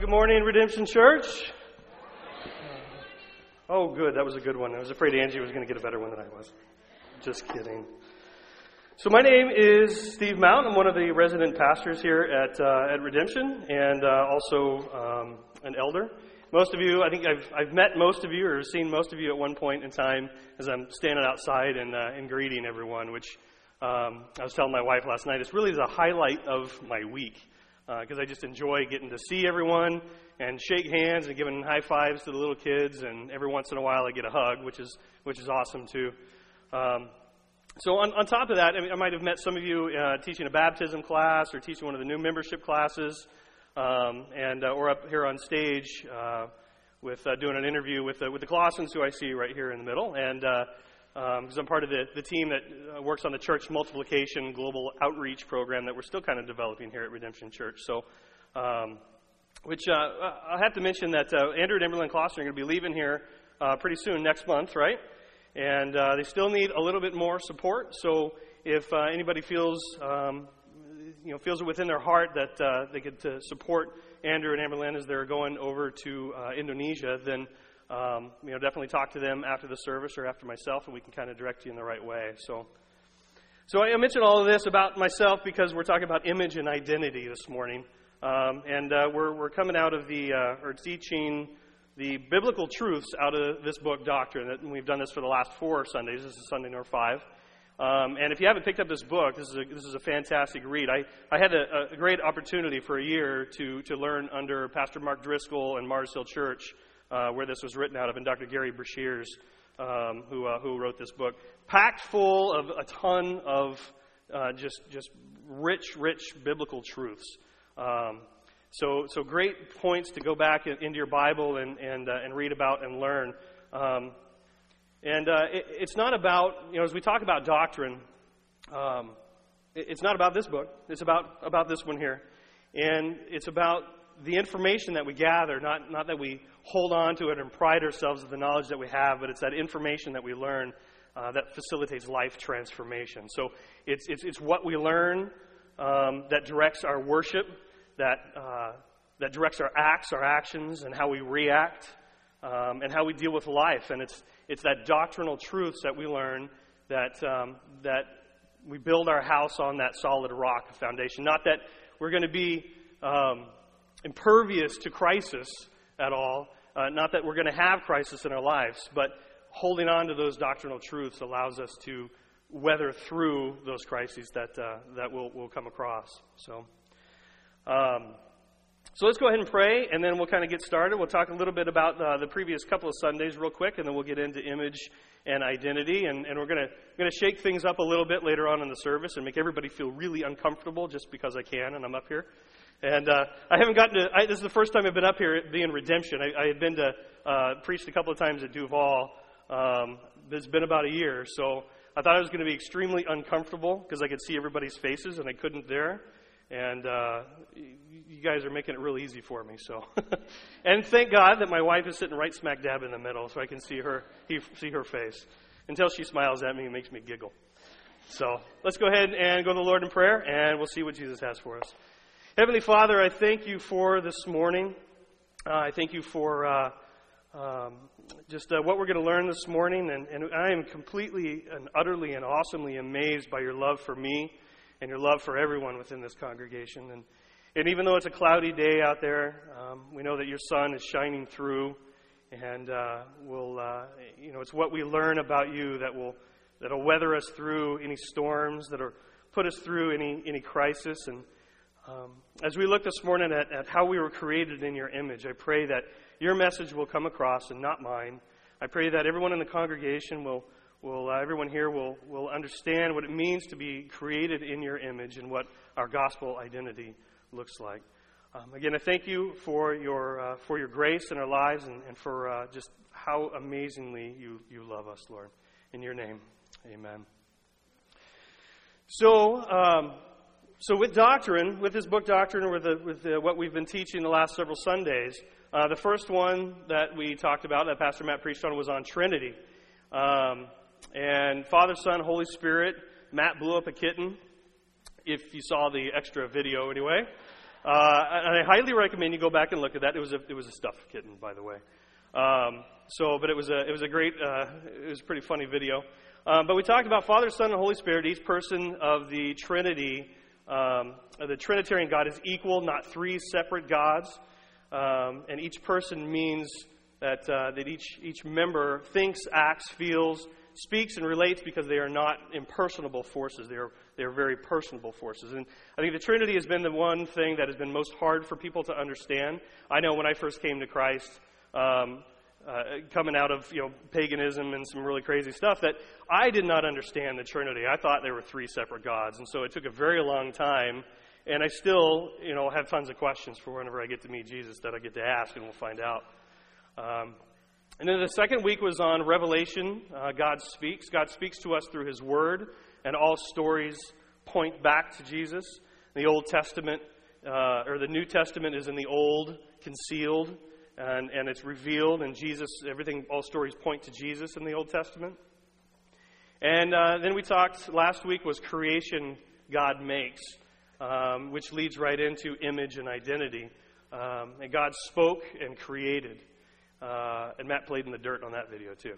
Well, good morning, Redemption Church. Oh, good. That was a good one. I was afraid Angie was going to get a better one than I was. Just kidding. So, my name is Steve Mount. I'm one of the resident pastors here at, uh, at Redemption and uh, also um, an elder. Most of you, I think I've, I've met most of you or seen most of you at one point in time as I'm standing outside and, uh, and greeting everyone, which um, I was telling my wife last night, it's really the highlight of my week because uh, I just enjoy getting to see everyone and shake hands and giving high fives to the little kids, and every once in a while I get a hug, which is which is awesome too. Um, so on, on top of that, I, mean, I might have met some of you uh, teaching a baptism class or teaching one of the new membership classes, um, and uh, or up here on stage uh, with uh, doing an interview with with the Colossians, who I see right here in the middle, and uh, because um, I'm part of the, the team that uh, works on the church multiplication global outreach program that we're still kind of developing here at Redemption Church. So, um, which uh, I have to mention that uh, Andrew and Emberlyn Kloster are going to be leaving here uh, pretty soon, next month, right? And uh, they still need a little bit more support. So, if uh, anybody feels um, you know feels it within their heart that they could support Andrew and Amberlyn as they're going over to Indonesia, then um, you know, definitely talk to them after the service or after myself, and we can kind of direct you in the right way. So, so I mentioned all of this about myself because we're talking about image and identity this morning, um, and uh, we're we're coming out of the uh, or teaching the biblical truths out of this book, Doctrine. And we've done this for the last four Sundays. This is Sunday number five. Um, and if you haven't picked up this book, this is a, this is a fantastic read. I, I had a, a great opportunity for a year to, to learn under Pastor Mark Driscoll and Mars Hill Church uh, where this was written out of, and Dr. Gerry Breshears, um, who, uh, who wrote this book, packed full of a ton of uh, just, just rich, rich biblical truths. Um, so, so great points to go back in, into your Bible and, and, uh, and read about and learn. Um, and uh, it, it's not about, you know, as we talk about doctrine, um, it, it's not about this book. It's about, about this one here. And it's about the information that we gather, not, not that we hold on to it and pride ourselves of the knowledge that we have, but it's that information that we learn uh, that facilitates life transformation. So it's, it's, it's what we learn um, that directs our worship, that, uh, that directs our acts, our actions, and how we react, um, and how we deal with life. And it's, it's that doctrinal truths that we learn that, um, that we build our house on that solid rock foundation. Not that we're going to be um, impervious to crisis at all. Uh, not that we're going to have crisis in our lives, but holding on to those doctrinal truths allows us to weather through those crises that, uh, that we'll, we'll come across. So, um, so let's go ahead and pray, and then we'll kind of get started. We'll talk a little bit about uh, the previous couple of Sundays, real quick, and then we'll get into image and identity. And, and we're going to shake things up a little bit later on in the service and make everybody feel really uncomfortable just because I can and I'm up here. And uh, I haven't gotten to, I, this is the first time I've been up here being Redemption. I, I had been to, uh, preached a couple of times at Duvall. Um, it's been about a year, so I thought I was going to be extremely uncomfortable because I could see everybody's faces and I couldn't there. And uh, you guys are making it real easy for me. So, and thank God that my wife is sitting right smack dab in the middle, so I can see her see her face. Until she smiles at me, and makes me giggle. So let's go ahead and go to the Lord in prayer, and we'll see what Jesus has for us. Heavenly Father, I thank you for this morning. Uh, I thank you for uh, um, just uh, what we're going to learn this morning. And, and, I am completely and utterly and awesomely amazed by your love for me and your love for everyone within this congregation. And, and even though it's a cloudy day out there, um, we know that your sun is shining through. And uh, we'll, uh, you know, it's what we learn about you that will that'll weather us through any storms, that'll put us through any, any crisis. And um, as we look this morning at, at how we were created in your image, I pray that your message will come across and not mine. I pray that everyone in the congregation will, will uh, everyone here will, will understand what it means to be created in your image and what our gospel identity looks like. Um, again, I thank you for your, uh, for your grace in our lives and, and for uh, just how amazingly you, you love us, Lord. In your name, amen. So, um, so, with doctrine, with this book, Doctrine, with, the, with the, what we've been teaching the last several Sundays, uh, the first one that we talked about, that Pastor Matt preached on, was on Trinity. Um, and Father, Son, Holy Spirit. Matt blew up a kitten, if you saw the extra video anyway. Uh, and I highly recommend you go back and look at that. It was a, it was a stuffed kitten, by the way. Um, so, but it was a, it was a great, uh, it was a pretty funny video. Um, but we talked about Father, Son, and Holy Spirit. Each person of the Trinity, um, the Trinitarian God is equal, not three separate gods. Um, and each person means that, uh, that each, each member thinks, acts, feels, speaks, and relates because they are not impersonable forces. They are, they are very personable forces. And I think the Trinity has been the one thing that has been most hard for people to understand. I know when I first came to Christ, um, uh, coming out of you know paganism and some really crazy stuff that I did not understand the Trinity. I thought there were three separate gods, and so it took a very long time. And I still, you know, have tons of questions for whenever I get to meet Jesus that I get to ask, and we'll find out. Um, and then the second week was on Revelation. Uh, God speaks. God speaks to us through His Word, and all stories point back to Jesus. The Old Testament, uh, or the New Testament, is in the Old, concealed and, and it's revealed, and Jesus, everything, all stories point to Jesus in the Old Testament. And uh, then we talked, last week was creation God makes, um, which leads right into image and identity. Um, and God spoke and created. Uh, and Matt played in the dirt on that video, too.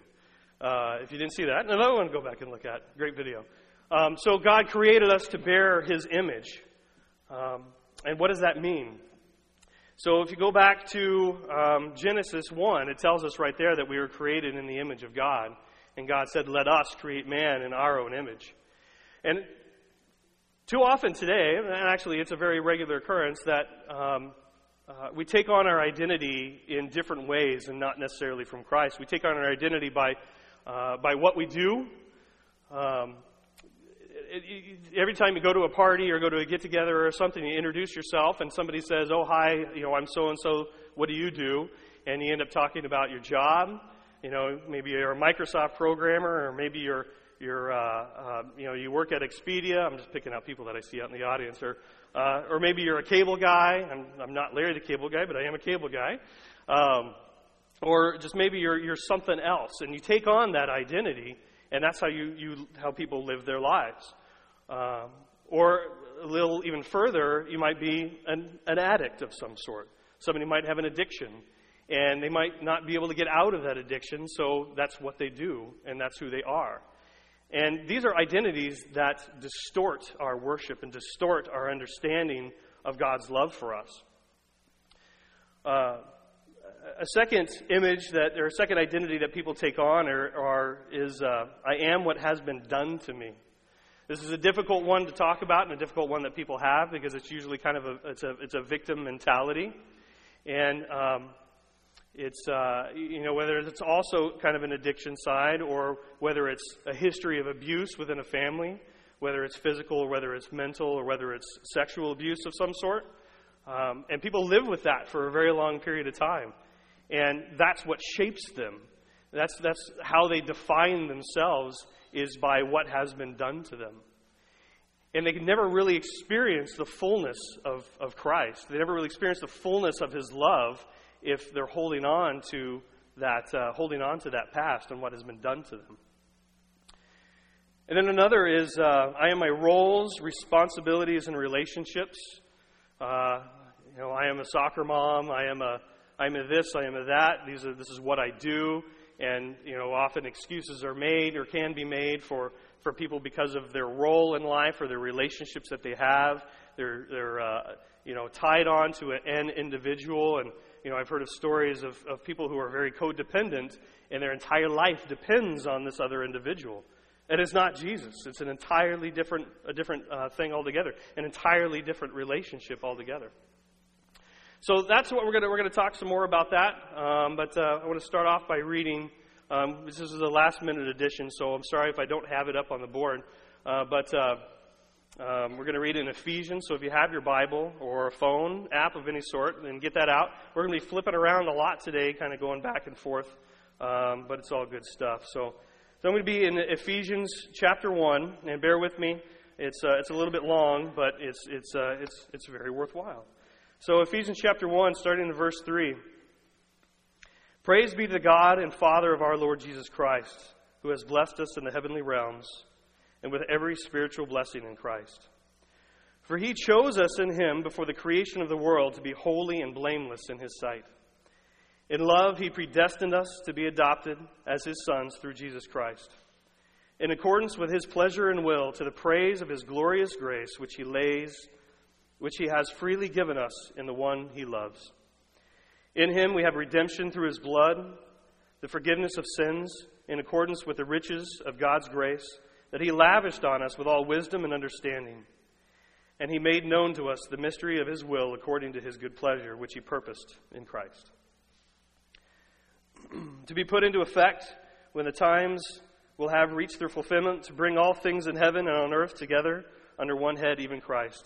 Uh, if you didn't see that, another one to go back and look at. Great video. Um, so God created us to bear his image. Um, and what does that mean? So if you go back to um, Genesis 1, it tells us right there that we were created in the image of God. And God said, Let us create man in our own image. And too often today, and actually it's a very regular occurrence, that um, uh, we take on our identity in different ways and not necessarily from Christ. We take on our identity by, uh, by what we do. Um, every time you go to a party or go to a get together or something, you introduce yourself and somebody says, Oh, hi, you know, I'm so and so, what do you do? And you end up talking about your job. You know, maybe you're a Microsoft programmer or maybe you're, you're uh, uh, you know, you work at Expedia. I'm just picking out people that I see out in the audience. Or, uh, or maybe you're a cable guy. I'm, I'm not Larry the cable guy, but I am a cable guy. Um, or just maybe you're, you're something else. And you take on that identity and that's how you, you how people live their lives. Um, or a little even further, you might be an, an addict of some sort. Somebody might have an addiction, and they might not be able to get out of that addiction, so that's what they do, and that's who they are. And these are identities that distort our worship and distort our understanding of God's love for us. Uh, a second image that, or a second identity that people take on are, are is uh, I am what has been done to me. This is a difficult one to talk about and a difficult one that people have because it's usually kind of a it's a it's a victim mentality, and um, it's uh, you know whether it's also kind of an addiction side or whether it's a history of abuse within a family, whether it's physical or whether it's mental or whether it's sexual abuse of some sort, um, and people live with that for a very long period of time, and that's what shapes them. That's that's how they define themselves is by what has been done to them. And they can never really experience the fullness of, of Christ. They never really experience the fullness of His love if they're holding on to that, uh, holding on to that past and what has been done to them. And then another is uh, I am my roles, responsibilities, and relationships. Uh, you know, I am a soccer mom. I am a I am a this. I am a that. These are this is what I do and you know often excuses are made or can be made for for people because of their role in life or their relationships that they have. They're they're uh, you know tied on to an individual, and you know I've heard of stories of, of people who are very codependent, and their entire life depends on this other individual. And it's not Jesus. It's an entirely different a different uh, thing altogether, an entirely different relationship altogether. So that's what we're going to we're to talk some more about that. Um, but uh, I want to start off by reading. Um, this is a last minute edition, so I'm sorry if I don't have it up on the board. Uh, but uh, um, we're going to read in Ephesians. So if you have your Bible or a phone app of any sort, then get that out. We're going to be flipping around a lot today, kind of going back and forth. Um, but it's all good stuff. So, so I'm going to be in Ephesians chapter one, and bear with me. It's uh, it's a little bit long, but it's it's uh, it's it's very worthwhile. So, Ephesians chapter 1, starting in verse 3. Praise be to the God and Father of our Lord Jesus Christ, who has blessed us in the heavenly realms and with every spiritual blessing in Christ. For he chose us in him before the creation of the world to be holy and blameless in his sight. In love, he predestined us to be adopted as his sons through Jesus Christ, in accordance with his pleasure and will, to the praise of his glorious grace, which he lays, which he has freely given us in the one he loves. In him we have redemption through his blood, the forgiveness of sins, in accordance with the riches of God's grace, that he lavished on us with all wisdom and understanding and he made known to us the mystery of his will according to his good pleasure, which he purposed in Christ. to be put into effect when the times will have reached their fulfillment, to bring all things in heaven and on earth together under one head, even Christ.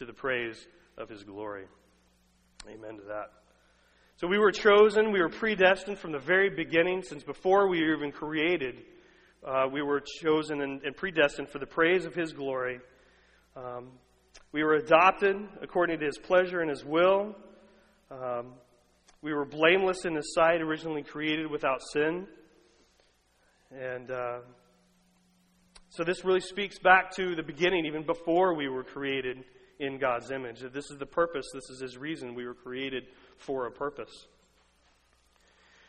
to the praise of his glory. Amen to that. So we were chosen, we were predestined from the very beginning, since before we were even created, uh, we were chosen and, and, predestined for the praise of his glory. Um, we were adopted according to his pleasure and his will. Um, we were blameless in his sight, originally created without sin. And uh, so this really speaks back to the beginning, even before we were created in God's image. That this is the purpose, this is his reason we were created for a purpose.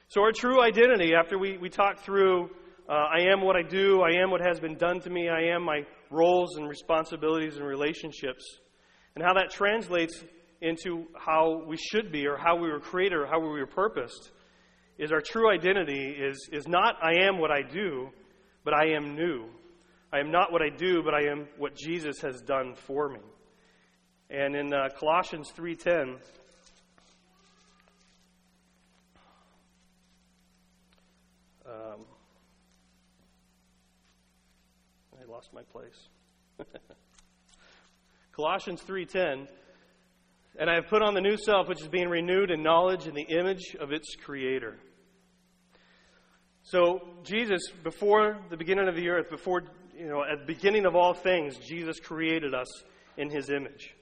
So, our true identity, after we, we talk through uh, I am what I do, I am what has been done to me, I am my roles and responsibilities and relationships, and how that translates into how we should be or how we were created or how we were purposed is our true identity is, is not I am what I do, but I am new. I am not what I do, but I am what Jesus has done for me. And in uh, Colossians 3:10, um, I lost my place. Colossians 3:10 and I have put on the new self which is being renewed in knowledge in the image of its creator. So Jesus before the beginning of the earth before you know at the beginning of all things Jesus created us in his image.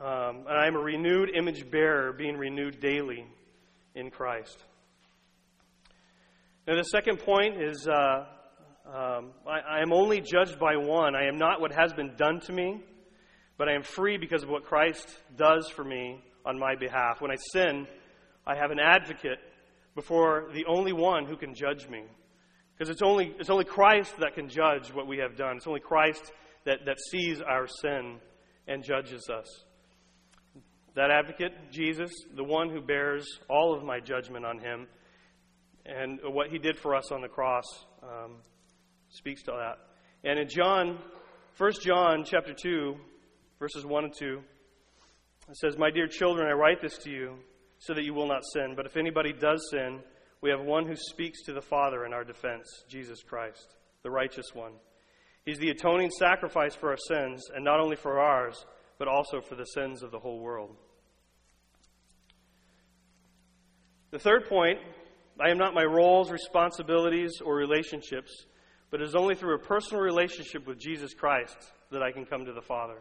Um, and I am a renewed image bearer being renewed daily in Christ. Now the second point is uh, um, I, I am only judged by one. I am not what has been done to me, but I am free because of what Christ does for me on my behalf. When I sin, I have an advocate before the only one who can judge me. Because it's only, it's only Christ that can judge what we have done. It's only Christ that, that sees our sin and judges us. That advocate, Jesus, the one who bears all of my judgment on him, and what he did for us on the cross, um, speaks to that. And in John, 1 John chapter 2, verses 1 and 2, it says, My dear children, I write this to you so that you will not sin. But if anybody does sin, we have one who speaks to the Father in our defense, Jesus Christ, the righteous one. He's the atoning sacrifice for our sins, and not only for ours, but also for the sins of the whole world. The third point I am not my roles, responsibilities, or relationships, but it is only through a personal relationship with Jesus Christ that I can come to the Father.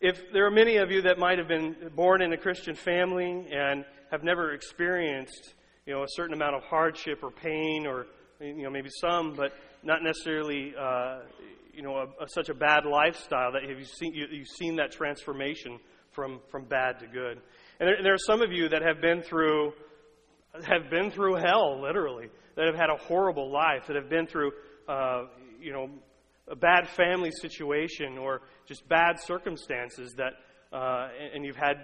If there are many of you that might have been born in a Christian family and have never experienced, you know, a certain amount of hardship or pain, or you know, maybe some, but not necessarily, uh, you know, a, a, such a bad lifestyle that have you seen you, have seen that transformation from from bad to good. And there, there are some of you that have been through have been through hell, literally that have had a horrible life, that have been through, uh, you know, a bad family situation or just bad circumstances that, uh, and you've had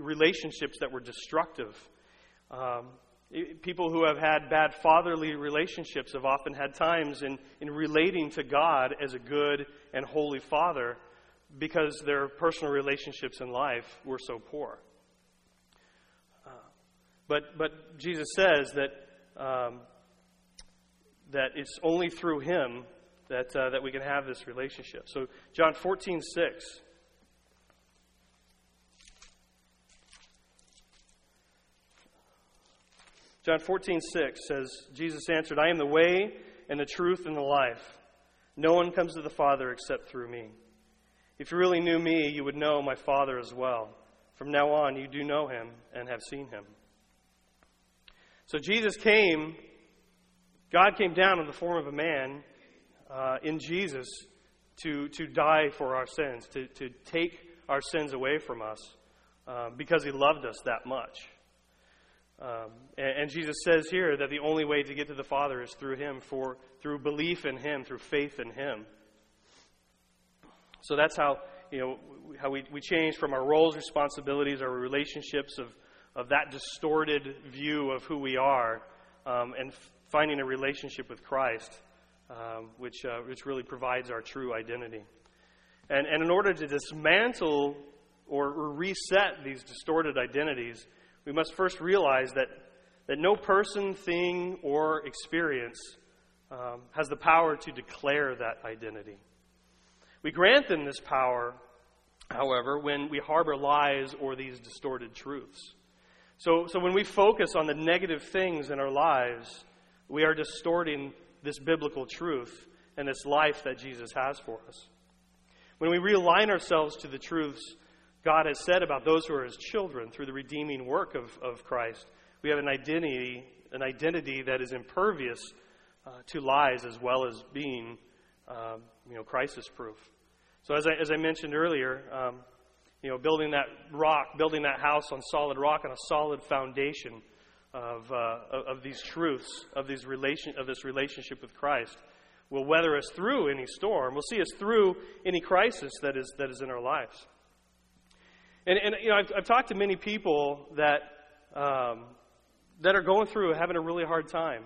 relationships that were destructive. Um, people who have had bad fatherly relationships have often had times in, in relating to God as a good and holy father because their personal relationships in life were so poor. Uh, but, but Jesus says that um, that it's only through Him that, uh, that we can have this relationship. So, John 14, 6. John 14, 6 says, Jesus answered, I am the way and the truth and the life. No one comes to the Father except through me. If you really knew me, you would know my Father as well. From now on, you do know him and have seen him. So Jesus came, God came down in the form of a man uh, in Jesus to, to die for our sins, to, to take our sins away from us uh, because he loved us that much. Um, and, and, Jesus says here that the only way to get to the Father is through Him, for through belief in Him, through faith in Him. So that's how you know how we, we change from our roles, responsibilities, our relationships of of that distorted view of who we are, um, and f- finding a relationship with Christ, um, which uh, which really provides our true identity. And and in order to dismantle or, or reset these distorted identities we must first realize that, that no person, thing, or experience um, has the power to declare that identity. We grant them this power, however, when we harbor lies or these distorted truths. So, so when we focus on the negative things in our lives, we are distorting this biblical truth and this life that Jesus has for us. When we realign ourselves to the truths God has said about those who are his children through the redeeming work of, of Christ. We have an identity, an identity that is impervious uh, to lies as well as being, um, you know, crisis proof. So as I, as I mentioned earlier, um, you know, building that rock, building that house on solid rock on a solid foundation of, uh, of these truths, of, these relation, of this relationship with Christ, will weather us through any storm, will see us through any crisis that is, that is in our lives. And, and you know, I've, I've talked to many people that, um, that are going through having a really hard time.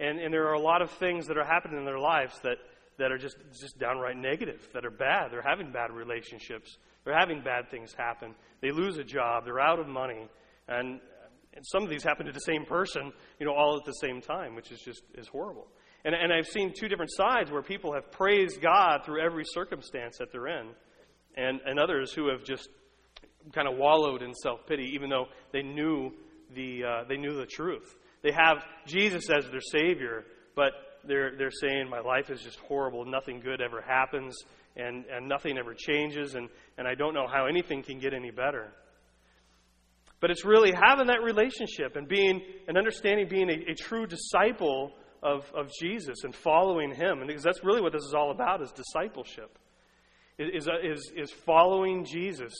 And, and there are a lot of things that are happening in their lives that, that are just, just downright negative, that are bad. They're having bad relationships. They're having bad things happen. They lose a job. They're out of money. And, and some of these happen to the same person, you know, all at the same time, which is just is horrible. And, and I've seen two different sides where people have praised God through every circumstance that they're in, and, and others who have just kind of wallowed in self pity, even though they knew the uh, they knew the truth. They have Jesus as their Savior, but they're they're saying my life is just horrible. Nothing good ever happens, and and nothing ever changes, and and I don't know how anything can get any better. But it's really having that relationship and being and understanding being a, a true disciple of, of Jesus and following him. And because that's really what this is all about is discipleship. Is, is, is following Jesus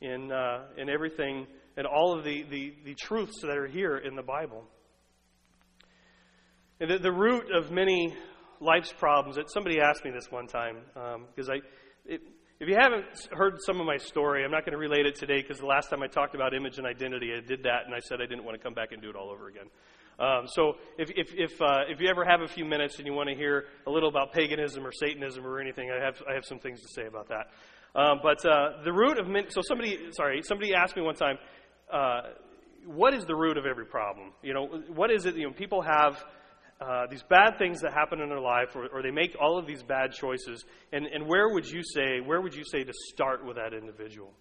in, uh, in everything and all of the, the, the, truths that are here in the Bible. And the, the root of many life's problems, that somebody asked me this one time, because um, I, it, if you haven't heard some of my story, I'm not going to relate it today because the last time I talked about image and identity, I did that and I said I didn't want to come back and do it all over again. Um, so if, if, if, uh, if you ever have a few minutes and you want to hear a little about paganism or Satanism or anything, I have, I have some things to say about that. Um, but uh, the root of so somebody sorry somebody asked me one time, uh, what is the root of every problem? You know, what is it? You know, people have uh, these bad things that happen in their life, or, or, they make all of these bad choices, and, and where would you say where would you say to start with that individual?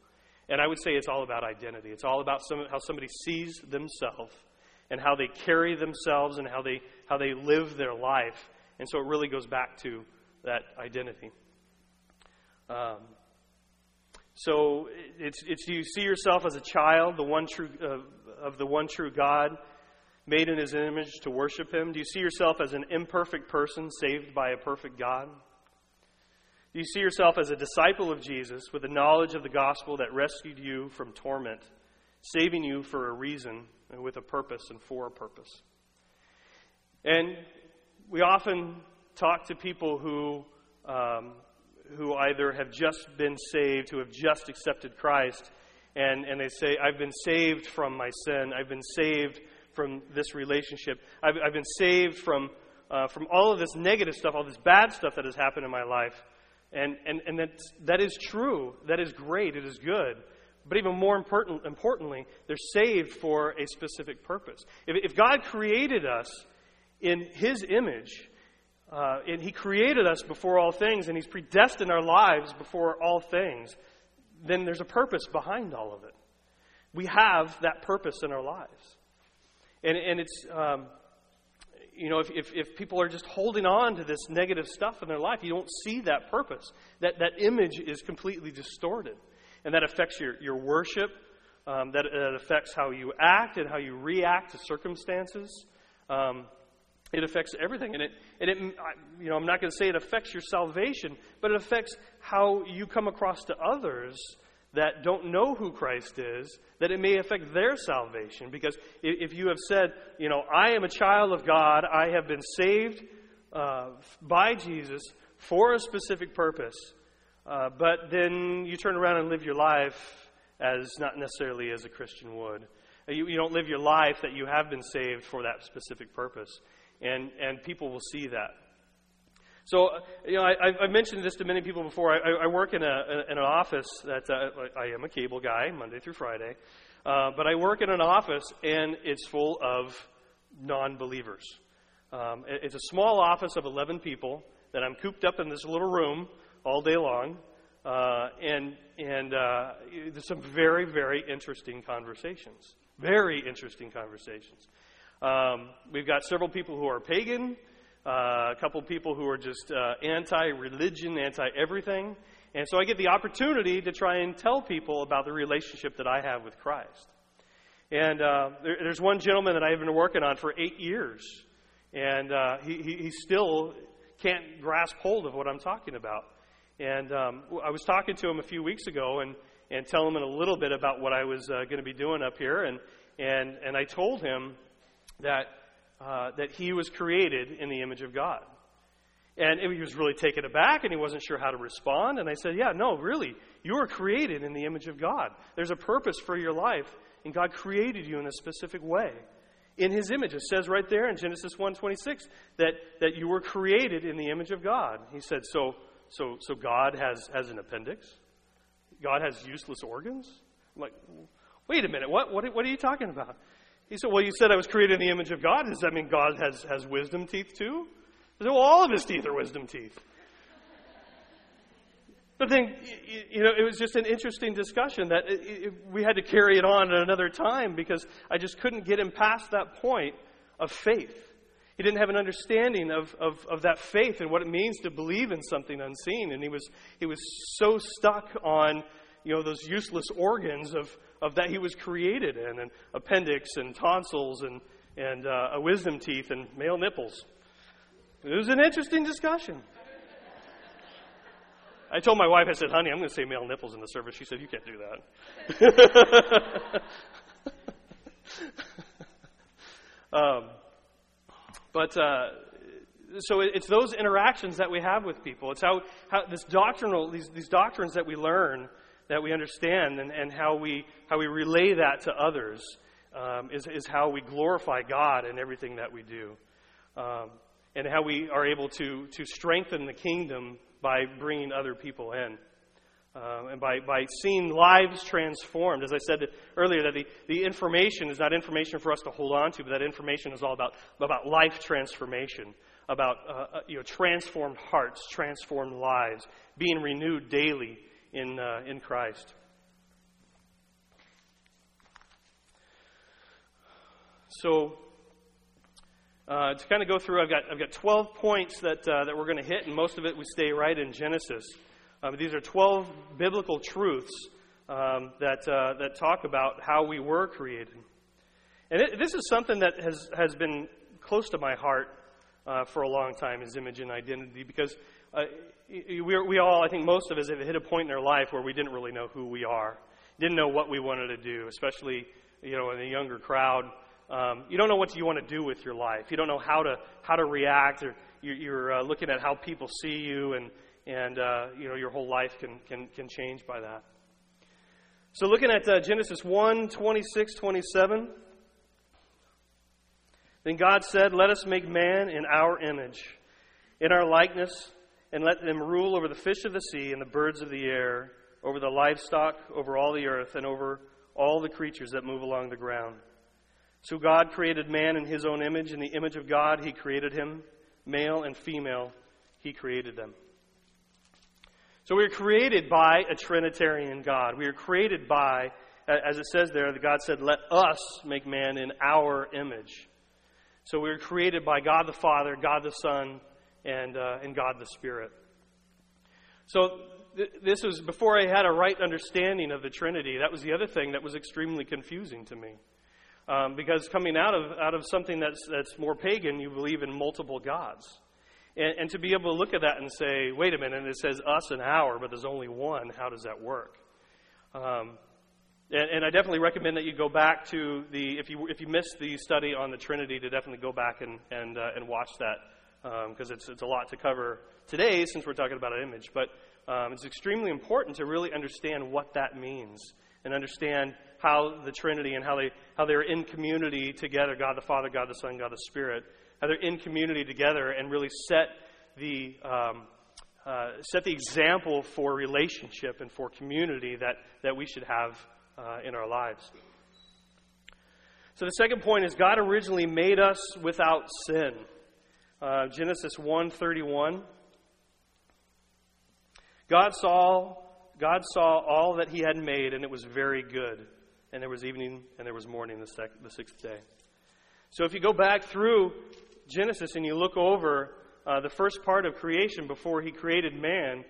And I would say it's all about identity. It's all about some, how somebody sees themselves and how they carry themselves and how they how they live their life. And so it really goes back to that identity. Um, so it's, it's do you see yourself as a child, the one true, uh, of the one true God, made in his image to worship him? Do you see yourself as an imperfect person saved by a perfect God? Do you see yourself as a disciple of Jesus with the knowledge of the gospel that rescued you from torment, saving you for a reason and with a purpose and for a purpose? And we often talk to people who um, who either have just been saved, who have just accepted Christ, and, and they say, I've been saved from my sin. I've been saved from this relationship. I've, I've been saved from, uh, from all of this negative stuff, all this bad stuff that has happened in my life. And, and, and that's, that is true. That is great. It is good. But even more important, importantly, they're saved for a specific purpose. If, if God created us in His image, uh, and He created us before all things, and He's predestined our lives before all things, then there's a purpose behind all of it. We have that purpose in our lives. And, and it's, um, you know, if, if, if, people are just holding on to this negative stuff in their life, you don't see that purpose. That, that image is completely distorted. And that affects your, your worship, um, that, that affects how you act and how you react to circumstances. Um, it affects everything. And it, and it you know, I'm not going to say it affects your salvation, but it affects how you come across to others that don't know who Christ is, that it may affect their salvation. Because if you have said, you know, I am a child of God, I have been saved uh, by Jesus for a specific purpose, uh, but then you turn around and live your life as not necessarily as a Christian would. You, you don't live your life that you have been saved for that specific purpose and, and people will see that. So, you know, I, have mentioned this to many people before. I, I work in, a, in an office that uh, I am a cable guy, Monday through Friday. Uh, but I work in an office, and it's full of non believers. Um, it's a small office of 11 people that I'm cooped up in this little room all day long. Uh, and and uh, there's some very, very interesting conversations. Very interesting conversations. Um, we've got several people who are pagan, uh, a couple people who are just uh, anti religion, anti everything. And so I get the opportunity to try and tell people about the relationship that I have with Christ. And uh, there, there's one gentleman that I've been working on for eight years, and uh, he, he, he, still can't grasp hold of what I'm talking about. And um, I was talking to him a few weeks ago and, and telling him a little bit about what I was uh, going to be doing up here. And, and, and I told him that, uh, that he was created in the image of God. And he was really taken aback and he wasn't sure how to respond. And I said, Yeah, no, really, you were created in the image of God. There's a purpose for your life, and God created you in a specific way. In his image. It says right there in Genesis 1:26 that, that you were created in the image of God. He said, So so so God has, has an appendix? God has useless organs? I'm like, wait a minute, what, what, what are you talking about? He said, Well, you said I was created in the image of God. Does that mean God has, has wisdom teeth too? I said, Well, all of his teeth are wisdom teeth. But then, you know, it was just an interesting discussion that it, it, we had to carry it on at another time because I just couldn't get him past that point of faith. He didn't have an understanding of, of, of that faith and what it means to believe in something unseen. And he was, he was so stuck on, you know, those useless organs of, of that he was created in, and appendix and tonsils and, and uh, a wisdom teeth and male nipples. It was an interesting discussion. I told my wife, I said, honey, I'm going to say male nipples in the service. She said, you can't do that. um, but uh, so it's those interactions that we have with people. It's how, how this doctrinal, these, these doctrines that we learn that we understand and, and how, we, how we relay that to others um, is, is how we glorify God in everything that we do. Um, and how we are able to, to strengthen the kingdom by bringing other people in. Um, and by, by seeing lives transformed. As I said earlier, that the, the information is not information for us to hold on to, but that information is all about, about life transformation, about uh, uh you know, transformed hearts, transformed lives, being renewed daily in, uh, in Christ. So, uh, to kind of go through, I've got, I've got 12 points that, uh, that we're going to hit, and most of it we stay right in Genesis. Um, these are 12 biblical truths um, that, uh, that talk about how we were created. And it, this is something that has, has been close to my heart uh, for a long time, is image and identity, because uh, we, we all, I think most of us, have hit a point in our life where we didn't really know who we are, didn't know what we wanted to do, especially you know in a younger crowd. Um, you don't know what you want to do with your life. You don't know how to how to react, or you're, you're uh, looking at how people see you, and and uh, you know your whole life can can can change by that. So looking at uh, Genesis 1, 26, 27. Then God said, Let us make man in our image, in our likeness, and let them rule over the fish of the sea and the birds of the air, over the livestock, over all the earth, and over all the creatures that move along the ground. So God created man in his own image. In the image of God, he created him. male and female, he created them. So we are created by a Trinitarian God. We are created by, as it says there, the God said, Let us make man in our image. So we are created by God the Father, God the Son, and, uh, and God the Spirit. So th- this was before I had a right understanding of the Trinity. That was the other thing that was extremely confusing to me. Um, because coming out of, out of something that's, that's more pagan, you believe in multiple gods. And, and, to be able to look at that and say, wait a minute, it says us and our, but there's only one, how does that work? Um, and, and, I definitely recommend that you go back to the, if you, if you missed the study on the Trinity, to definitely go back and, and, uh, and watch that, because um, it's, it's a lot to cover today since we're talking about an image. But um, it's extremely important to really understand what that means and understand how the Trinity and how, they, how they're in community together God the Father, God the Son, God the Spirit how they're in community together and really set the, um, uh, set the example for relationship and for community that, that we should have uh, in our lives. So the second point is God originally made us without sin. Uh, Genesis 1:31. God saw God saw all that He had made, and it was very good. And there was evening and there was morning the, sec- the sixth day. So if you go back through Genesis and you look over uh, the first part of creation before he created man,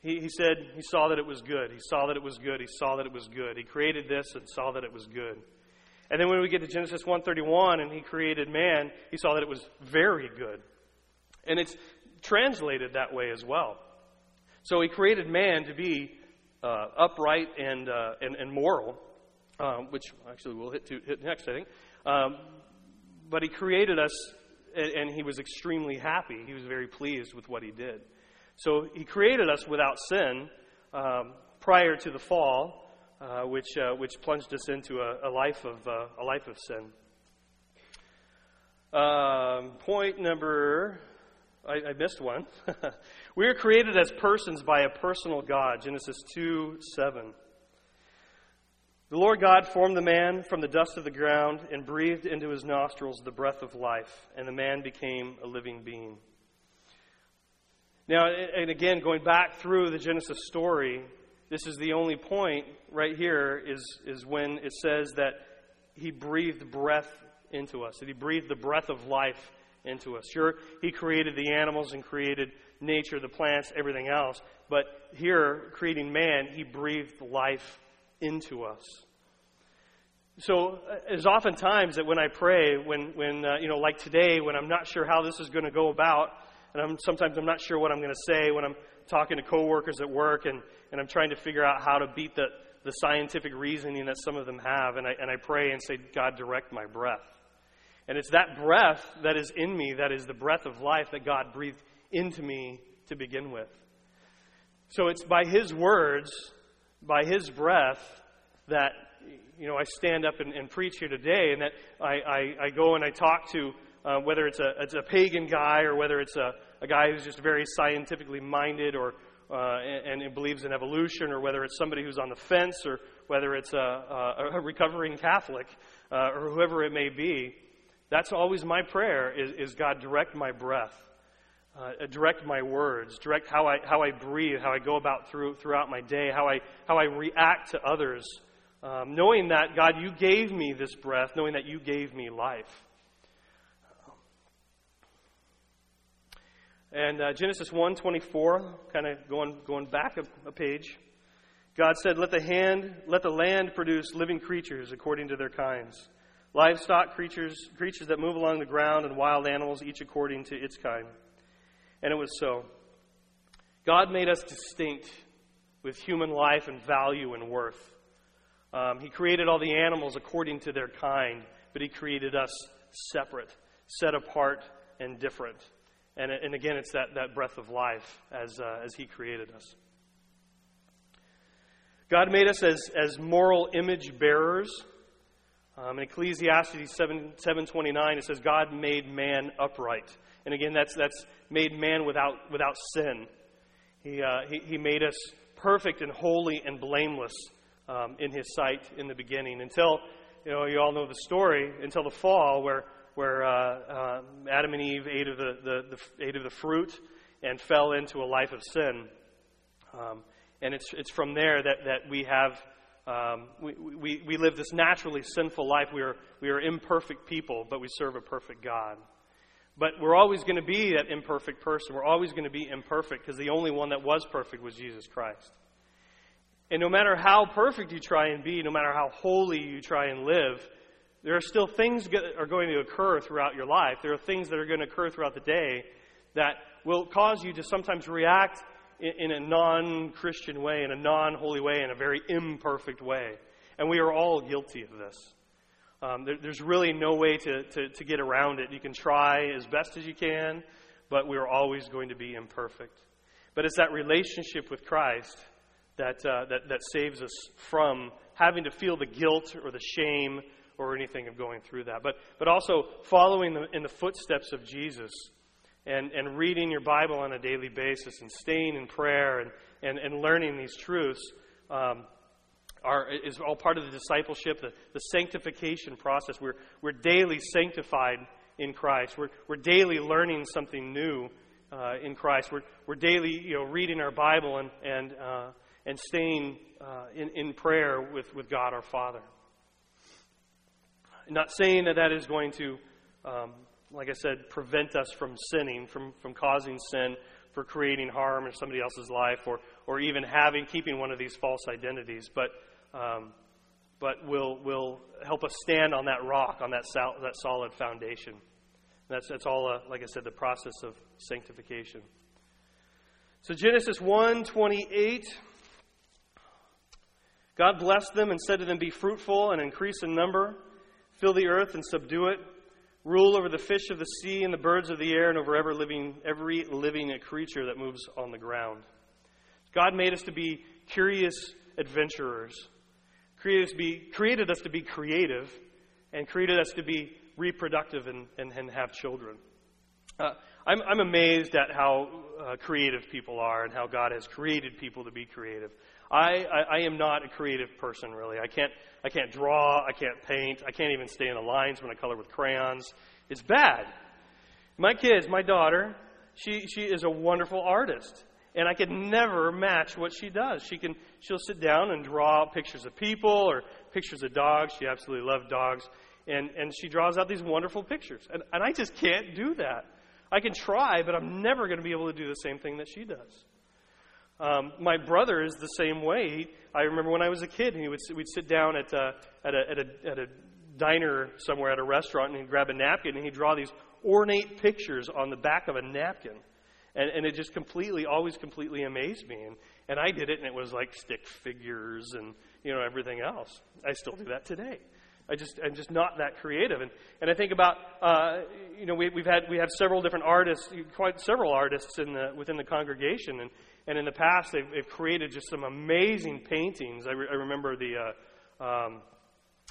he, he said he saw that it was good. He saw that it was good. He saw that it was good. He created this and saw that it was good. And then when we get to Genesis 1:31 and he created man, he saw that it was very good. And it's translated that way as well. So he created man to be uh, upright and, uh, and, and moral, um, which actually we'll hit, to, hit next, I think. Um, but he created us and he was extremely happy. He was very pleased with what he did. So he created us without sin um, prior to the fall, uh, which, uh, which plunged us into a, a life, of, uh, a life of sin. Um, point number, I, I missed one. we are created as persons by a personal God, Genesis 2 7. The Lord God formed the man from the dust of the ground and breathed into his nostrils the breath of life, and the man became a living being. Now, and again, going back through the Genesis story, this is the only point right here is, is when it says that he breathed breath into us, that he breathed the breath of life into us. Sure, he created the animals and created nature, the plants, everything else, but here, creating man, he breathed life into us. So, uh, there's oftentimes that when I pray, when, when uh, you know, like today, when I'm not sure how this is going to go about, and I'm, sometimes I'm not sure what I'm going to say when I'm talking to coworkers at work, and, and I'm trying to figure out how to beat the, the scientific reasoning that some of them have, and I, and I pray and say, God, direct my breath. And it's that breath that is in me that is the breath of life that God breathed into me to begin with. So it's by His words by His breath that you know I stand up and, and preach here today, and that I, I, I go and I talk to uh, whether it's a it's a pagan guy or whether it's a, a guy who's just very scientifically minded or uh, and, and believes in evolution, or whether it's somebody who's on the fence, or whether it's a, a, a recovering Catholic, uh, or whoever it may be. That's always my prayer: is, is God direct my breath uh, direct my words, direct how I, how I breathe, how I go about through, throughout my day, how I, how I react to others, um, knowing that, God, you gave me this breath, knowing that you gave me life. And uh, Genesis 1:24, kind of going going back a, a page, God said, "Let the hand, let the land produce living creatures according to their kinds, livestock creatures, creatures that move along the ground, and wild animals, each according to its kind." And it was so. God made us distinct with human life and value and worth. Um, he created all the animals according to their kind, but He created us separate, set apart, and different. And, and again, it's that, that breath of life as, uh, as He created us. God made us as, as moral image bearers. Um, in Ecclesiastes 7, 7.29, it says, God made man upright. And again, that's, that's made man without, without sin. He, uh, he, he, made us perfect and holy and blameless um, in his sight in the beginning until, you know, you all know the story, until the fall where where uh, uh, Adam and Eve ate of the, the, the, ate of the fruit and fell into a life of sin. Um, and it's, it's from there that, that we have, um, we, we, we live this naturally sinful life. We are, we are imperfect people, but we serve a perfect God. But we're always going to be that imperfect person. We're always going to be imperfect because the only one that was perfect was Jesus Christ. And no matter how perfect you try and be, no matter how holy you try and live, there are still things that are going to occur throughout your life. There are things that are going to occur throughout the day that will cause you to sometimes react in, a non Christian way, in a non holy way, in a very imperfect way. And we are all guilty of this. Um, there, there's really no way to, to, to get around it. You can try as best as you can, but we are always going to be imperfect. But it's that relationship with Christ that, uh, that, that saves us from having to feel the guilt or the shame or anything of going through that. But, but also following the, in the footsteps of Jesus and, and reading your Bible on a daily basis and staying in prayer and, and, and learning these truths um, are, is all part of the discipleship, the, the sanctification process. We're, we're daily sanctified in Christ. We're, we're daily learning something new uh, in Christ. We're, we're daily you know, reading our Bible and, and, uh, and staying uh, in, in prayer with, with God our Father. Not saying that that is going to, um, like I said, prevent us from sinning, from, from causing sin, for creating harm in somebody else's life, or, or even having, keeping one of these false identities. But um, but will, will help us stand on that rock, on that, sol- that solid foundation. That's, that's all, uh, like I said, the process of sanctification. So Genesis 1 28. God blessed them and said to them, Be fruitful and increase in number, fill the earth and subdue it, rule over the fish of the sea and the birds of the air, and over every living, every living creature that moves on the ground. God made us to be curious adventurers created us, be, created us to be creative and created us to be reproductive and, and, and have children. Uh, I'm, I'm amazed at how uh, creative people are and how God has created people to be creative. I, I, I, am not a creative person, really. I can't, I can't draw, I can't paint, I can't even stay in the lines when I color with crayons. It's bad. My kids, my daughter, she, she is a wonderful artist and I could never match what she does. She can she'll sit down and draw pictures of people or pictures of dogs. She absolutely loves dogs. And and she draws out these wonderful pictures. And and I just can't do that. I can try, but I'm never going to be able to do the same thing that she does. Um, my brother is the same way. I remember when I was a kid, he would we'd sit down at a, at a, at a, at a diner somewhere at a restaurant, and he'd grab a napkin and he'd draw these ornate pictures on the back of a napkin. And, and it just completely, always completely amazed me. And, and I did it, and it was like stick figures and, you know, everything else. I still do that today. I just, I'm just not that creative. And, and I think about, uh, you know, we, we've had, we have several different artists, quite several artists in the, within the congregation. And, and in the past, they've, they've created just some amazing paintings. I, re, I remember the, uh, um,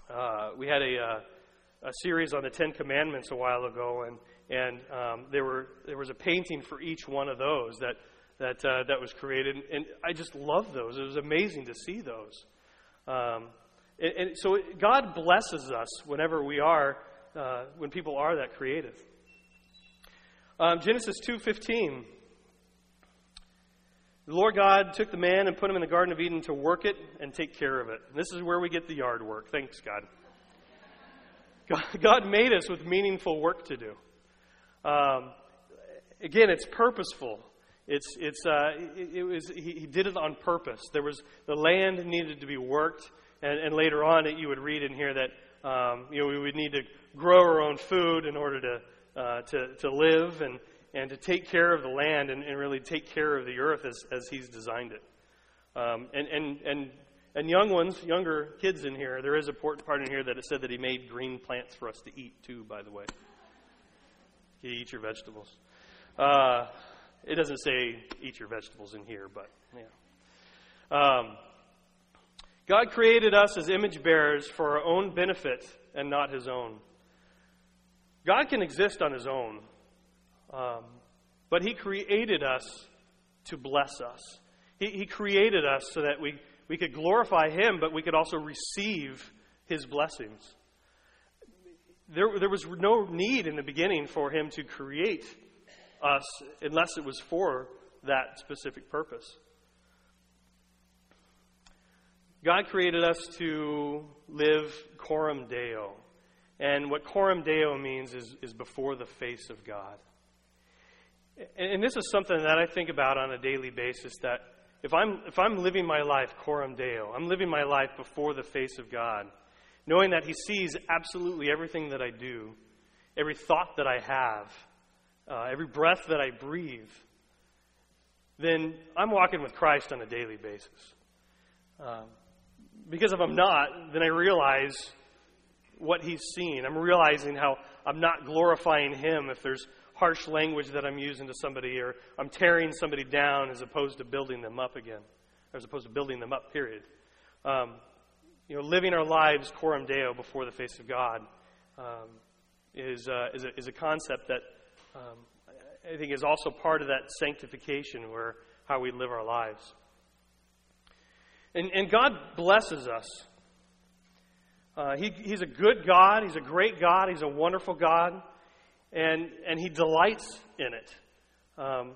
uh, we had a, uh, a series on the Ten Commandments a while ago, and, and um, there were there was a painting for each one of those that that uh, that was created, and I just love those. It was amazing to see those. Um, and, and, so God blesses us whenever we are uh, when people are that creative. Um, Genesis two fifteen. The Lord God took the man and put him in the Garden of Eden to work it and take care of it. And this is where we get the yard work. Thanks, God. God made us with meaningful work to do. Um, again, it's purposeful. It's, it's, uh, it, it, was, he, he, did it on purpose. There was, the land needed to be worked, and, and later on it, you would read in here that, um, you know, we would need to grow our own food in order to, uh, to, to live and, and to take care of the land and, and really take care of the earth as, as he's designed it. Um, and, and, and, and young ones, younger kids in here, there is a part in here that it said that he made green plants for us to eat too, by the way. You eat your vegetables. Uh, it doesn't say eat your vegetables in here, but yeah. Um, God created us as image bearers for our own benefit and not His own. God can exist on His own, um, but He created us to bless us. He, he created us so that we, we could glorify Him, but we could also receive His blessings there, there was no need in the beginning for him to create us unless it was for that specific purpose. God created us to live coram deo. And what coram deo means is, is before the face of God. And, and this is something that I think about on a daily basis that if I'm, if I'm living my life coram deo, I'm living my life before the face of God, knowing that He sees absolutely everything that I do, every thought that I have, uh, every breath that I breathe, then I'm walking with Christ on a daily basis. Um, because if I'm not, then I realize what he's seen. I'm realizing how I'm not glorifying him if there's harsh language that I'm using to somebody or I'm tearing somebody down as opposed to building them up again, as opposed to building them up, period. Um, you know, living our lives coram deo before the face of God um, is, uh, is, a, is a concept that um, I think is also part of that sanctification where how we live our lives. And, and God blesses us. Uh, he, he's a good God. He's a great God. He's a wonderful God. And, and He delights in it. Um,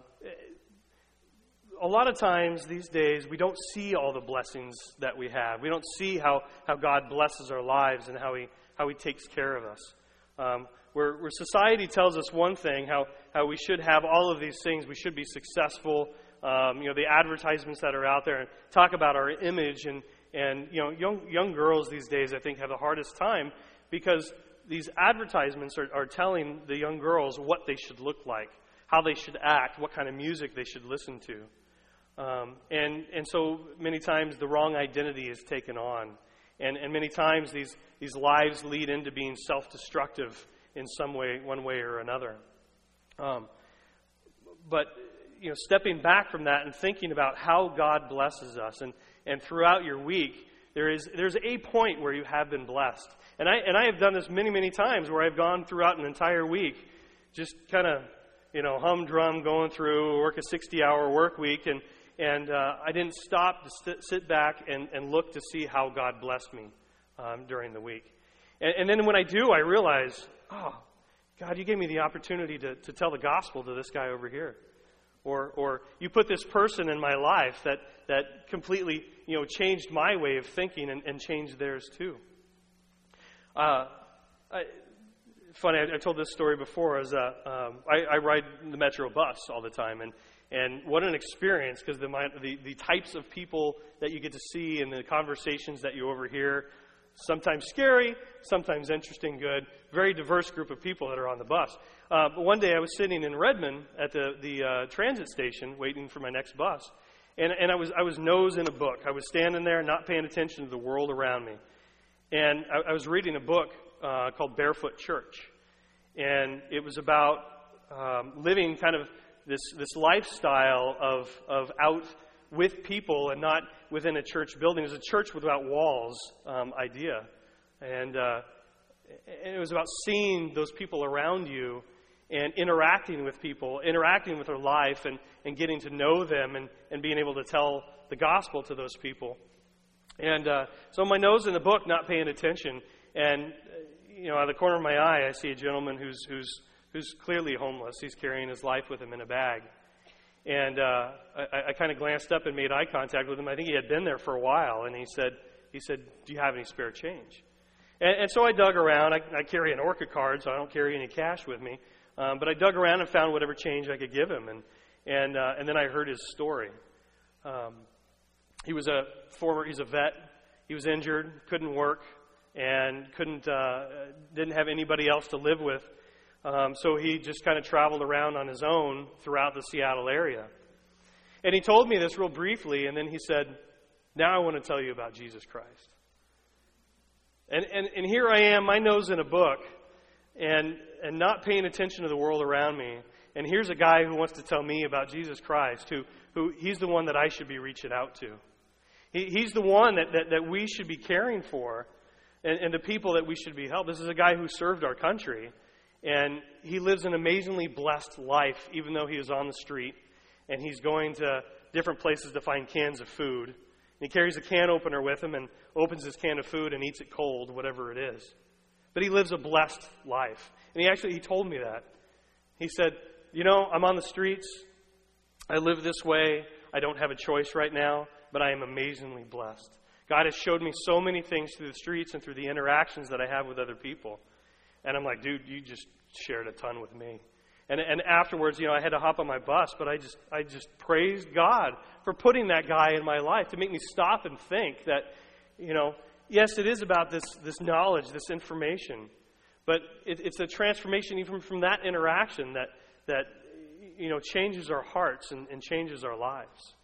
a lot of times these days, we don't see all the blessings that we have. We don't see how, how God blesses our lives and how He, how he takes care of us. Um, where, where society tells us one thing, how, how we should have all of these things, we should be successful, um, you know, the advertisements that are out there and talk about our image. And, and you know, young, young girls these days, I think, have the hardest time because these advertisements are, are telling the young girls what they should look like, how they should act, what kind of music they should listen to. Um, and, and so many times the wrong identity is taken on. And, and many times these, these lives lead into being self destructive in some way, one way or another. Um, but you know, stepping back from that and thinking about how God blesses us. And, and throughout your week, there is, there's a point where you have been blessed. And I, and I have done this many, many times where I've gone throughout an entire week, just kind of, you know, humdrum going through, work a 60 hour work week, and, and uh, I didn't stop to st- sit back and, and look to see how God blessed me um, during the week. And, and then when I do, I realize, oh, God, you gave me the opportunity to, to tell the gospel to this guy over here. Or, or you put this person in my life that, that completely you know, changed my way of thinking and, and changed theirs too. Uh, I, funny, I, I, told this story before. As a, um, I, I ride the Metro bus all the time, and, and what an experience because the, the, the types of people that you get to see and the conversations that you overhear sometimes scary, sometimes interesting, good, very diverse group of people that are on the bus. Uh, but one day I was sitting in Redmond at the, the uh, transit station waiting for my next bus, and, and I, was, I was nose in a book. I was standing there not paying attention to the world around me. And I, I was reading a book uh, called Barefoot Church. And it was about um, living kind of this, this lifestyle of, of out with people and not within a church building. It was a church without walls um, idea. And, uh, and it was about seeing those people around you and interacting with people, interacting with their life, and, and getting to know them and, and being able to tell the gospel to those people. And uh, so my nose in the book, not paying attention, and you know, out of the corner of my eye, I see a gentleman who's who's who's clearly homeless. He's carrying his life with him in a bag, and uh, I, I kind of glanced up and made eye contact with him. I think he had been there for a while, and he said, he said, "Do you have any spare change?" And, and so I dug around. I, I, carry an Orca card, so I don't carry any cash with me. Um, but I dug around and found whatever change I could give him, and and uh, and then I heard his story. Um, he was a former. He's a vet. He was injured, couldn't work, and couldn't uh, didn't have anybody else to live with. Um, so he just kind of traveled around on his own throughout the Seattle area. And he told me this real briefly, and then he said, Now I want to tell you about Jesus Christ. And, and, and here I am, my nose in a book, and, and not paying attention to the world around me. And here's a guy who wants to tell me about Jesus Christ, who, who he's the one that I should be reaching out to. He, he's the one that, that, that we should be caring for, and, and the people that we should be helping. This is a guy who served our country. And he lives an amazingly blessed life, even though he is on the street and he's going to different places to find cans of food. And he carries a can opener with him and opens his can of food and eats it cold, whatever it is. but he lives a blessed life. And he actually he told me that. He said, "You know, I'm on the streets. I live this way. I don't have a choice right now, but I am amazingly blessed. God has showed me so many things through the streets and through the interactions that I have with other people." And I'm like, "Dude, you just shared a ton with me." And, and afterwards, you know, I had to hop on my bus, but I just, I just praised God for putting that guy in my life to make me stop and think that, you know, yes, it is about this, this knowledge, this information, but it, it's a transformation even from that interaction that, that you know, changes our hearts and, and changes our lives.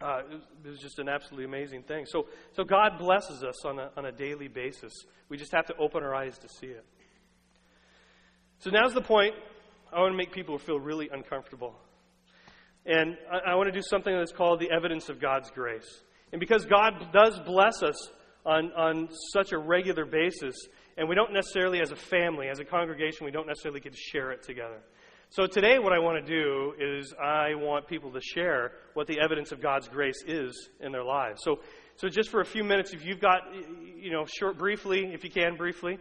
Uh, it, was, just an absolutely amazing thing. So, so God blesses us on a, on a daily basis. We just have to open our eyes to see it. So now's the point I want to make people feel really uncomfortable. And I, I want to do something that's called the evidence of God's grace. And because God does bless us on, on such a regular basis, and we don't necessarily, as a family, as a congregation, we don't necessarily get to share it together. So today, what I want to do is I want people to share what the evidence of God's grace is in their lives. So, so just for a few minutes, if you've got, you know, short, briefly, if you can, briefly,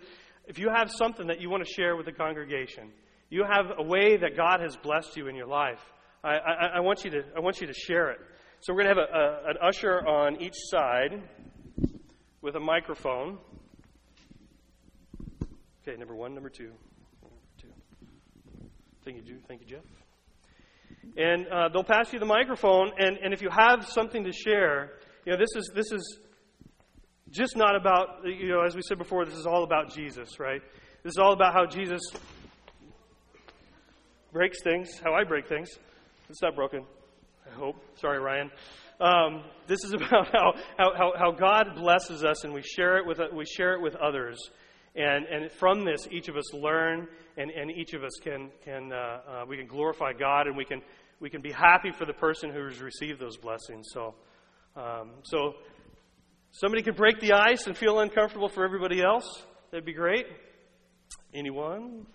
if you have something that you want to share with the congregation, you have a way that God has blessed you in your life. I, I, I want, you to, I want you to share it. So we're going to have a, a, an usher on each side with a microphone. Okay, number one, number two. Two. Thank you, Thank you, Jeff. And uh, they'll pass you the microphone, and, and if you have something to share, you know, this is, this is just not about, you know, as we said before, this is all about Jesus, right? This is all about how Jesus breaks things, how I break things. It's not broken, I hope. Sorry, Ryan. Um, this is about how, how, how, God blesses us and we share it with, we share it with others. And, and from this, each of us learn and, and each of us can, can uh, uh, we can glorify God and we can, we can be happy for the person who has received those blessings. So, um, so somebody could break the ice and feel uncomfortable for everybody else. That'd be great. Anyone?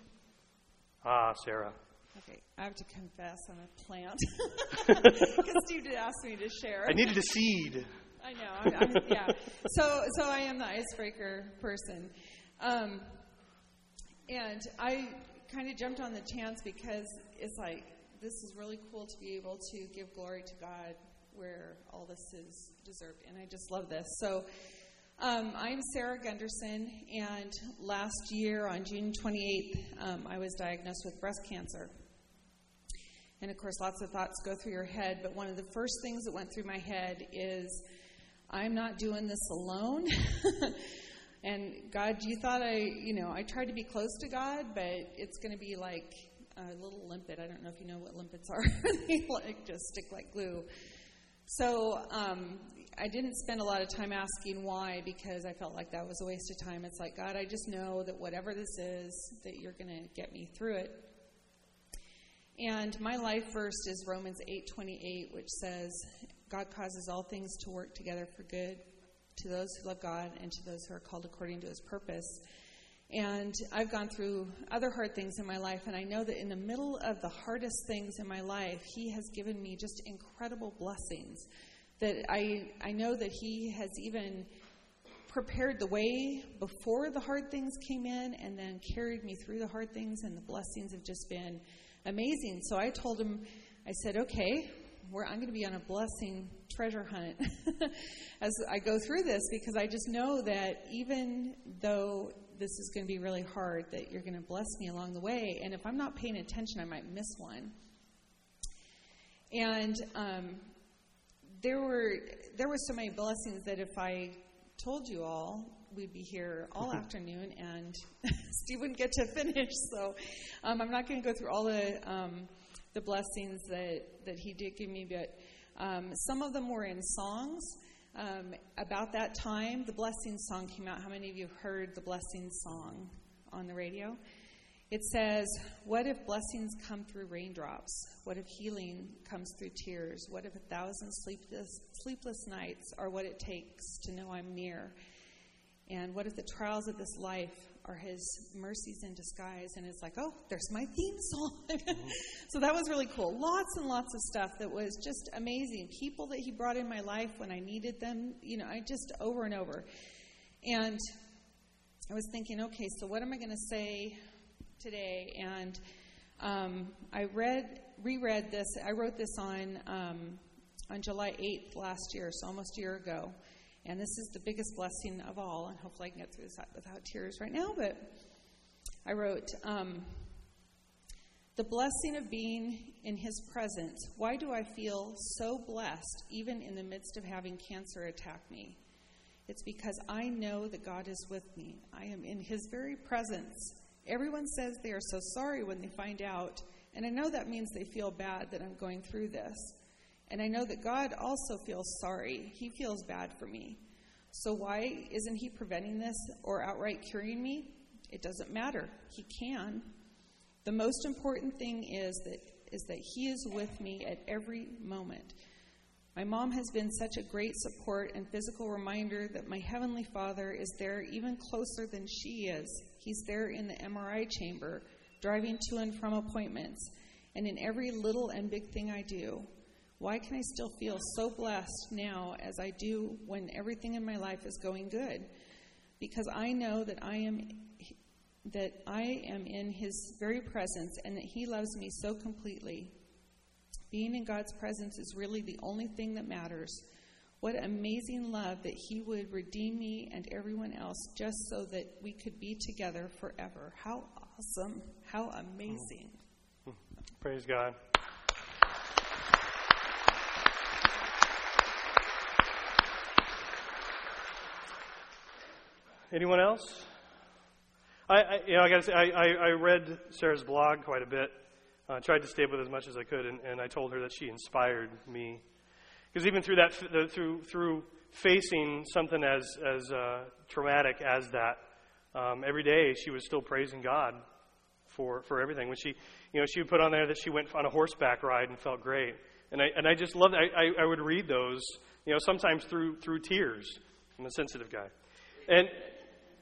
Ah, Sarah. Okay, I have to confess I'm a plant because Steve did ask me to share. I needed a seed. I know. I'm, I'm, yeah. So, so I am the icebreaker person, um, and I kind of jumped on the chance because it's like this is really cool to be able to give glory to God where all this is deserved, and I just love this. So. Um, I'm Sarah Gunderson, and last year on June 28th, um, I was diagnosed with breast cancer. And of course, lots of thoughts go through your head, but one of the first things that went through my head is, I'm not doing this alone. and God, you thought I, you know, I tried to be close to God, but it's going to be like a little limpet. I don't know if you know what limpets are. they like just stick like glue. So um, I didn't spend a lot of time asking why because I felt like that was a waste of time. It's like, God, I just know that whatever this is, that you're going to get me through it. And my life verse is Romans 8:28, which says, "God causes all things to work together for good to those who love God and to those who are called according to His purpose." And I've gone through other hard things in my life, and I know that in the middle of the hardest things in my life, He has given me just incredible blessings. That I I know that He has even prepared the way before the hard things came in, and then carried me through the hard things, and the blessings have just been amazing. So I told him, I said, okay, I'm going to be on a blessing treasure hunt as I go through this because I just know that even though this is going to be really hard, that you're going to bless me along the way. And if I'm not paying attention, I might miss one. And um, there were there were so many blessings that if I told you all, we'd be here all afternoon, and Steve wouldn't get to finish. So um, I'm not going to go through all the um, the blessings that that he did give me, but um, some of them were in songs. Um, about that time, the blessing song came out. How many of you heard the blessing song on the radio? It says, What if blessings come through raindrops? What if healing comes through tears? What if a thousand sleepless, sleepless nights are what it takes to know I'm near? And what if the trials of this life are his mercies in disguise? And it's like, oh, there's my theme song. so that was really cool. Lots and lots of stuff that was just amazing. People that he brought in my life when I needed them, you know, I just over and over. And I was thinking, okay, so what am I going to say today? And um, I read, reread this. I wrote this on um, on July 8th last year, so almost a year ago. And this is the biggest blessing of all. And hopefully, I can get through this without tears right now. But I wrote. Um, the blessing of being in His presence. Why do I feel so blessed even in the midst of having cancer attack me? It's because I know that God is with me. I am in His very presence. Everyone says they are so sorry when they find out, and I know that means they feel bad that I'm going through this. And I know that God also feels sorry. He feels bad for me. So why isn't He preventing this or outright curing me? It doesn't matter. He can. The most important thing is that is that he is with me at every moment. My mom has been such a great support and physical reminder that my heavenly Father is there even closer than she is. He's there in the MRI chamber, driving to and from appointments, and in every little and big thing I do. Why can I still feel so blessed now as I do when everything in my life is going good? Because I know that I am that I am in His very presence and that He loves me so completely. Being in God's presence is really the only thing that matters. What amazing love that He would redeem me and everyone else just so that we could be together forever. How awesome! How amazing! Hmm. Hmm. Praise God. Anyone else? I, I you know, I gotta say, I, I, I, read Sarah's blog quite a bit. I uh, tried to stay with as much as I could, and, and I told her that she inspired me. Because even through that, through through facing something as as uh, traumatic as that, um, every day she was still praising God for for everything. When she, you know, she would put on there that she went on a horseback ride and felt great, and I and I just loved. I, I, I would read those, you know, sometimes through through tears. I'm a sensitive guy, and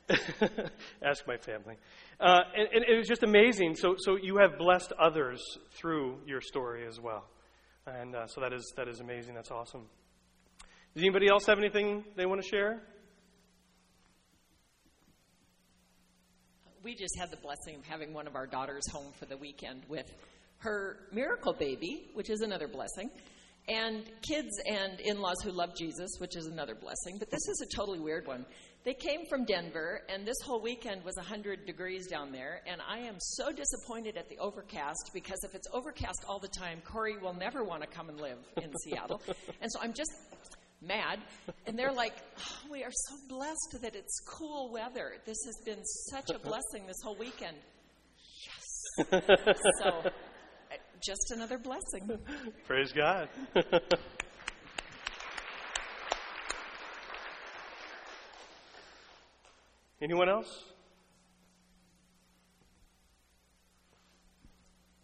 Ask my family. Uh, and, and, it was just amazing. So, so you have blessed others through your story as well. And uh, so that is, that is amazing. That's awesome. Does anybody else have anything they want to share? We just had the blessing of having one of our daughters home for the weekend with her miracle baby, which is another blessing and kids and in laws who love Jesus, which is another blessing. But this is a totally weird one. They came from Denver, and this whole weekend was 100 degrees down there. And I am so disappointed at the overcast because if it's overcast all the time, Corey will never want to come and live in Seattle. And so I'm just mad. And they're like, oh, We are so blessed that it's cool weather. This has been such a blessing this whole weekend. Yes. so uh, just another blessing. Praise God. Anyone else?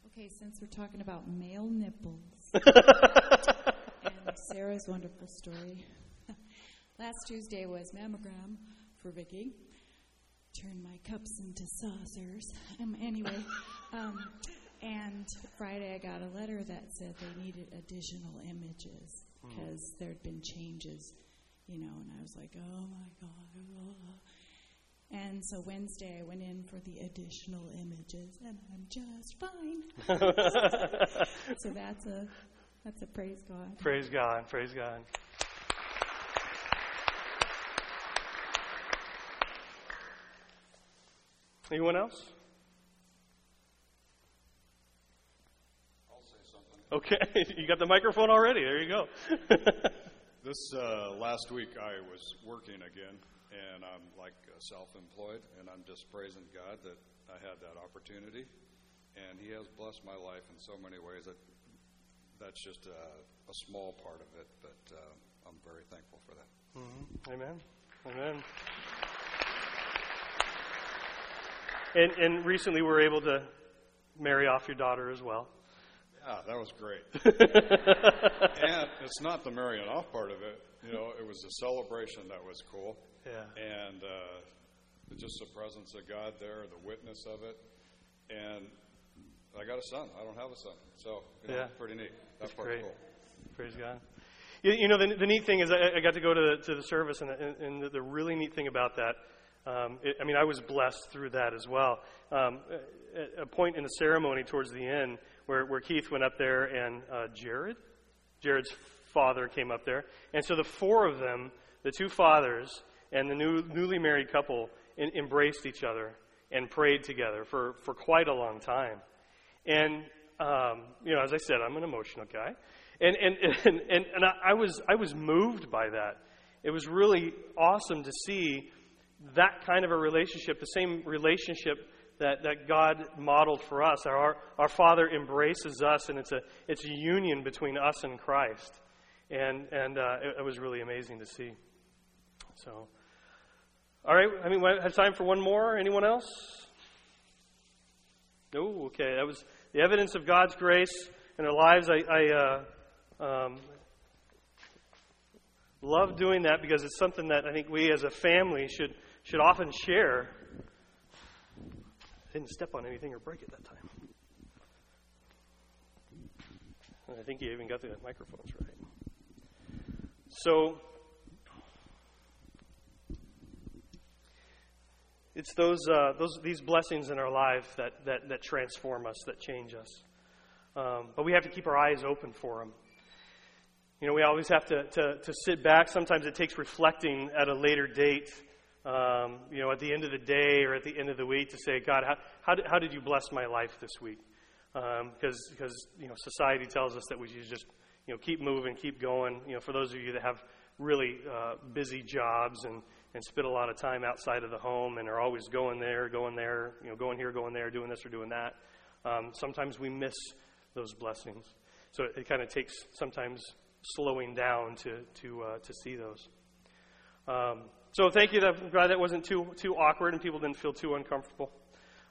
Okay, since we're talking about male nipples and Sarah's wonderful story, last Tuesday was mammogram for Vicky. Turn my cups into saucers. Um, anyway, um, and Friday, I got a letter that said they needed additional images because mm. there had been changes, you know, and I was like, oh my God. Oh. And so Wednesday, I went in for the additional images, and I'm just fine. so that's a that's a praise God. Praise God. Praise God. Anyone else? Okay, you got the microphone already. There you go. this uh, last week, I was working again, and I'm like uh, self-employed, and I'm just praising God that I had that opportunity, and He has blessed my life in so many ways that that's just a, a small part of it, but uh, I'm very thankful for that. Mm-hmm. Amen. Amen. And, and recently, we were able to marry off your daughter as well. Yeah, that was great. and it's not the marrying off part of it. You know, it was the celebration that was cool. Yeah. And uh, just the presence of God there, the witness of it. And I got a son. I don't have a son. So, you know, yeah. pretty neat. That That's great. cool. Praise God. You, you know, the, the, neat thing is I, I, got to go to the, to the service, and, and, and the, the, really neat thing about that um, it, I mean, I was blessed through that as well. Um, at a point in the ceremony towards the end where, where Keith went up there and uh, Jared, Jared's father came up there. And so the four of them, the two fathers and the new, newly married couple, in, embraced each other and prayed together for, for quite a long time. And, um, you know, as I said, I'm an emotional guy. And, and, and, and, and I, was, I was moved by that. It was really awesome to see that kind of a relationship, the same relationship that, that God modeled for us. Our, our Father embraces us, and it's a, it's a union between us and Christ. And, and uh, it, it was really amazing to see. So, all right, I mean, we have time for one more. Anyone else? No? Okay, that was the evidence of God's grace in our lives. I, I uh, um, love doing that because it's something that I think we as a family should, should often share. I didn't step on anything or break it that time. I think you even got the microphones right. So, it's those, uh, those, these blessings in our life that, that, that transform us, that change us. Um, but we have to keep our eyes open for them. You know, we always have to, to, to sit back. Sometimes it takes reflecting at a later date, um, you know, at the end of the day or at the end of the week to say, God, how, how, did, how did you bless my life this week? Because, um, because, you know, society tells us that we should just, you know, keep moving, keep going. You know, for those of you that have really uh, busy jobs and, and spend a lot of time outside of the home and are always going there, going there, you know, going here, going there, doing this or doing that, um, sometimes we miss those blessings. So it, it kind of takes sometimes slowing down to to uh, to see those. Um, so thank you. I'm glad that wasn't too too awkward and people didn't feel too uncomfortable.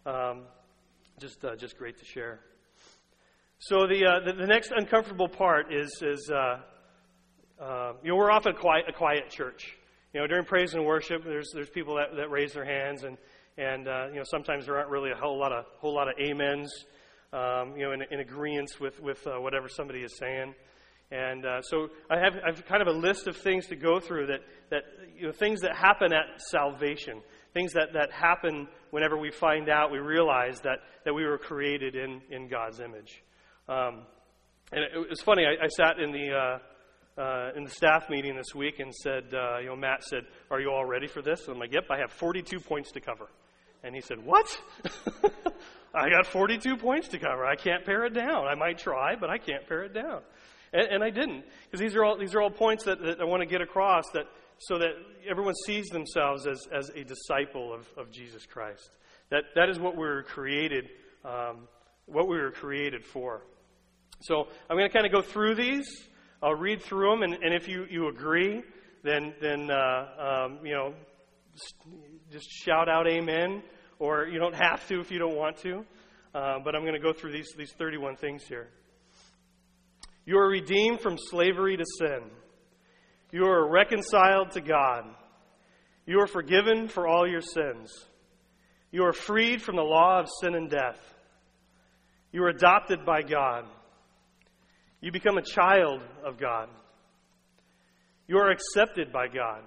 Um, just uh, just great to share. So the, uh, the, the next uncomfortable part is is uh, uh, you know we're often a quiet a quiet church. You know during praise and worship, there's there's people that, that raise their hands and and uh, you know sometimes there aren't really a whole lot of whole lot of amens. Um, you know, in, in agreement with with whatever somebody is saying. And uh, so I have, I have kind of a list of things to go through that, that you know, things that happen at salvation, things that, that happen whenever we find out, we realize that, that we were created in, in God's image. Um, and it, it, was funny, I, I sat in the, uh, uh, in the staff meeting this week and said, uh, you know, Matt said, Are you all ready for this? And I'm like, Yep, I have 42 points to cover. And he said, What? I got 42 points to cover. I can't pare it down. I might try, but I can't pare it down. And, and I didn't, because these are all these are all points that, that I want to get across that so that everyone sees themselves as, as a disciple of, of Jesus Christ. That that is what we were created, um, what we were created for. So I'm going to kind of go through these. I'll read through them, and, and if you, you agree, then then uh, um, you know just shout out Amen, or you don't have to if you don't want to. Uh, but I'm going to go through these these 31 things here. You are redeemed from slavery to sin. You are reconciled to God. You are forgiven for all your sins. You are freed from the law of sin and death. You are adopted by God. You become a child of God. You are accepted by God.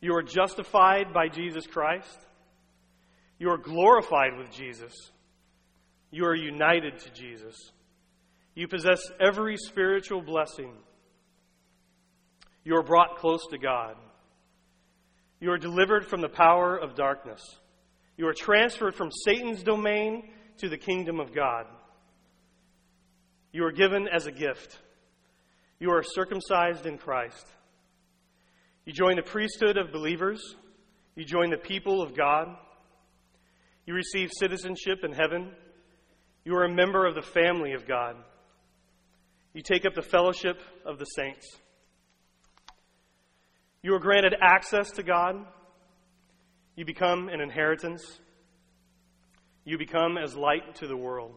You are justified by Jesus Christ. You are glorified with Jesus. You are united to Jesus. You possess every spiritual blessing. You are brought close to God. You are delivered from the power of darkness. You are transferred from Satan's domain to the kingdom of God. You are given as a gift. You are circumcised in Christ. You join the priesthood of believers. You join the people of God. You receive citizenship in heaven. You are a member of the family of God. You take up the fellowship of the saints. You are granted access to God. You become an inheritance. You become as light to the world.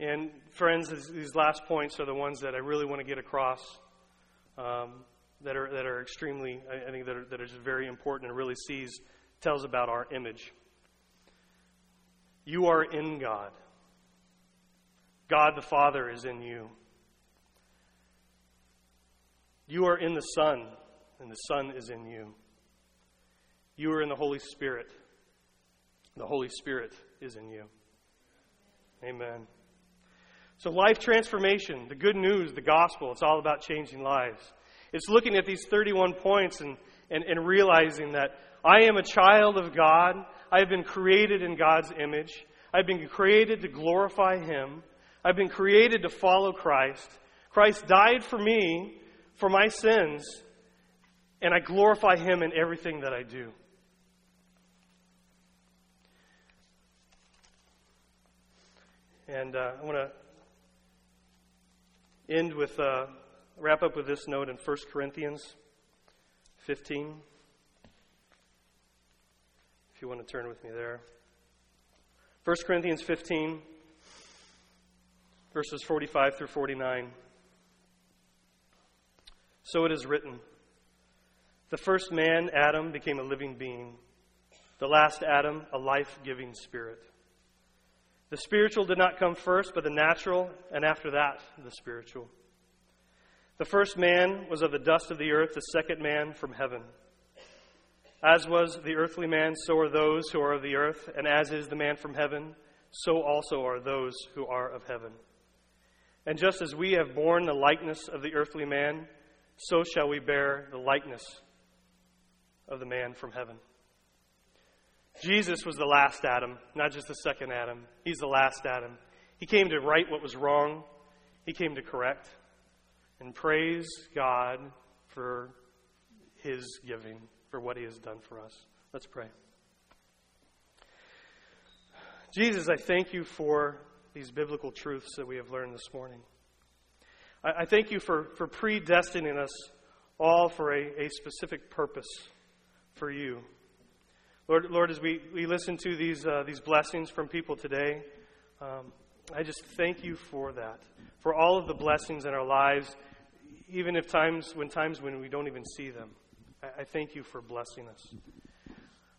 And, friends, these last points are the ones that I really want to get across um, that, are, that are extremely, I think, that are, that are just very important and really sees, tells about our image. You are in God. God the Father is in you. You are in the Son, and the Son is in you. You are in the Holy Spirit. The Holy Spirit is in you. Amen. So, life transformation, the good news, the gospel, it's all about changing lives. It's looking at these 31 points and, and, and realizing that I am a child of God. I have been created in God's image. I've been created to glorify Him. I've been created to follow Christ. Christ died for me, for my sins, and I glorify Him in everything that I do. And uh, I want to end with, uh, wrap up with this note in 1 Corinthians 15. If you want to turn with me there. 1 Corinthians 15, verses 45 through 49. So it is written The first man, Adam, became a living being, the last Adam, a life giving spirit. The spiritual did not come first, but the natural, and after that, the spiritual. The first man was of the dust of the earth, the second man from heaven. As was the earthly man, so are those who are of the earth, and as is the man from heaven, so also are those who are of heaven. And just as we have borne the likeness of the earthly man, so shall we bear the likeness of the man from heaven. Jesus was the last Adam, not just the second Adam. He's the last Adam. He came to right what was wrong, he came to correct. And praise God for his giving for what he has done for us. Let's pray. Jesus, I thank you for these biblical truths that we have learned this morning. I, I thank you for, for predestining us all for a, a specific purpose for you. Lord, Lord as we, we listen to these, uh, these blessings from people today, um, I just thank you for that, for all of the blessings in our lives, even if times when times when we don't even see them. I thank you for blessing us.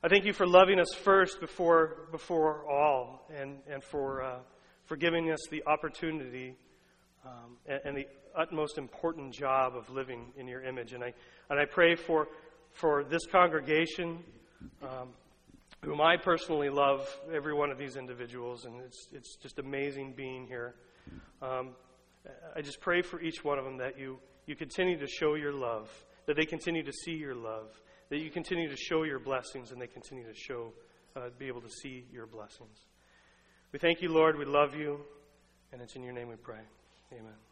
I thank you for loving us first before, before all and, and for, uh, for giving us the opportunity um, and, and, the utmost important job of living in your image. And I, and I pray for, for this congregation, um, whom I personally love, every one of these individuals, and it's, it's just amazing being here. Um, I just pray for each one of them that you, you continue to show your love that they continue to see your love, that you continue to show your blessings, and they continue to show, uh, be able to see your blessings. We thank you, Lord. We love you, and it's in your name we pray. Amen.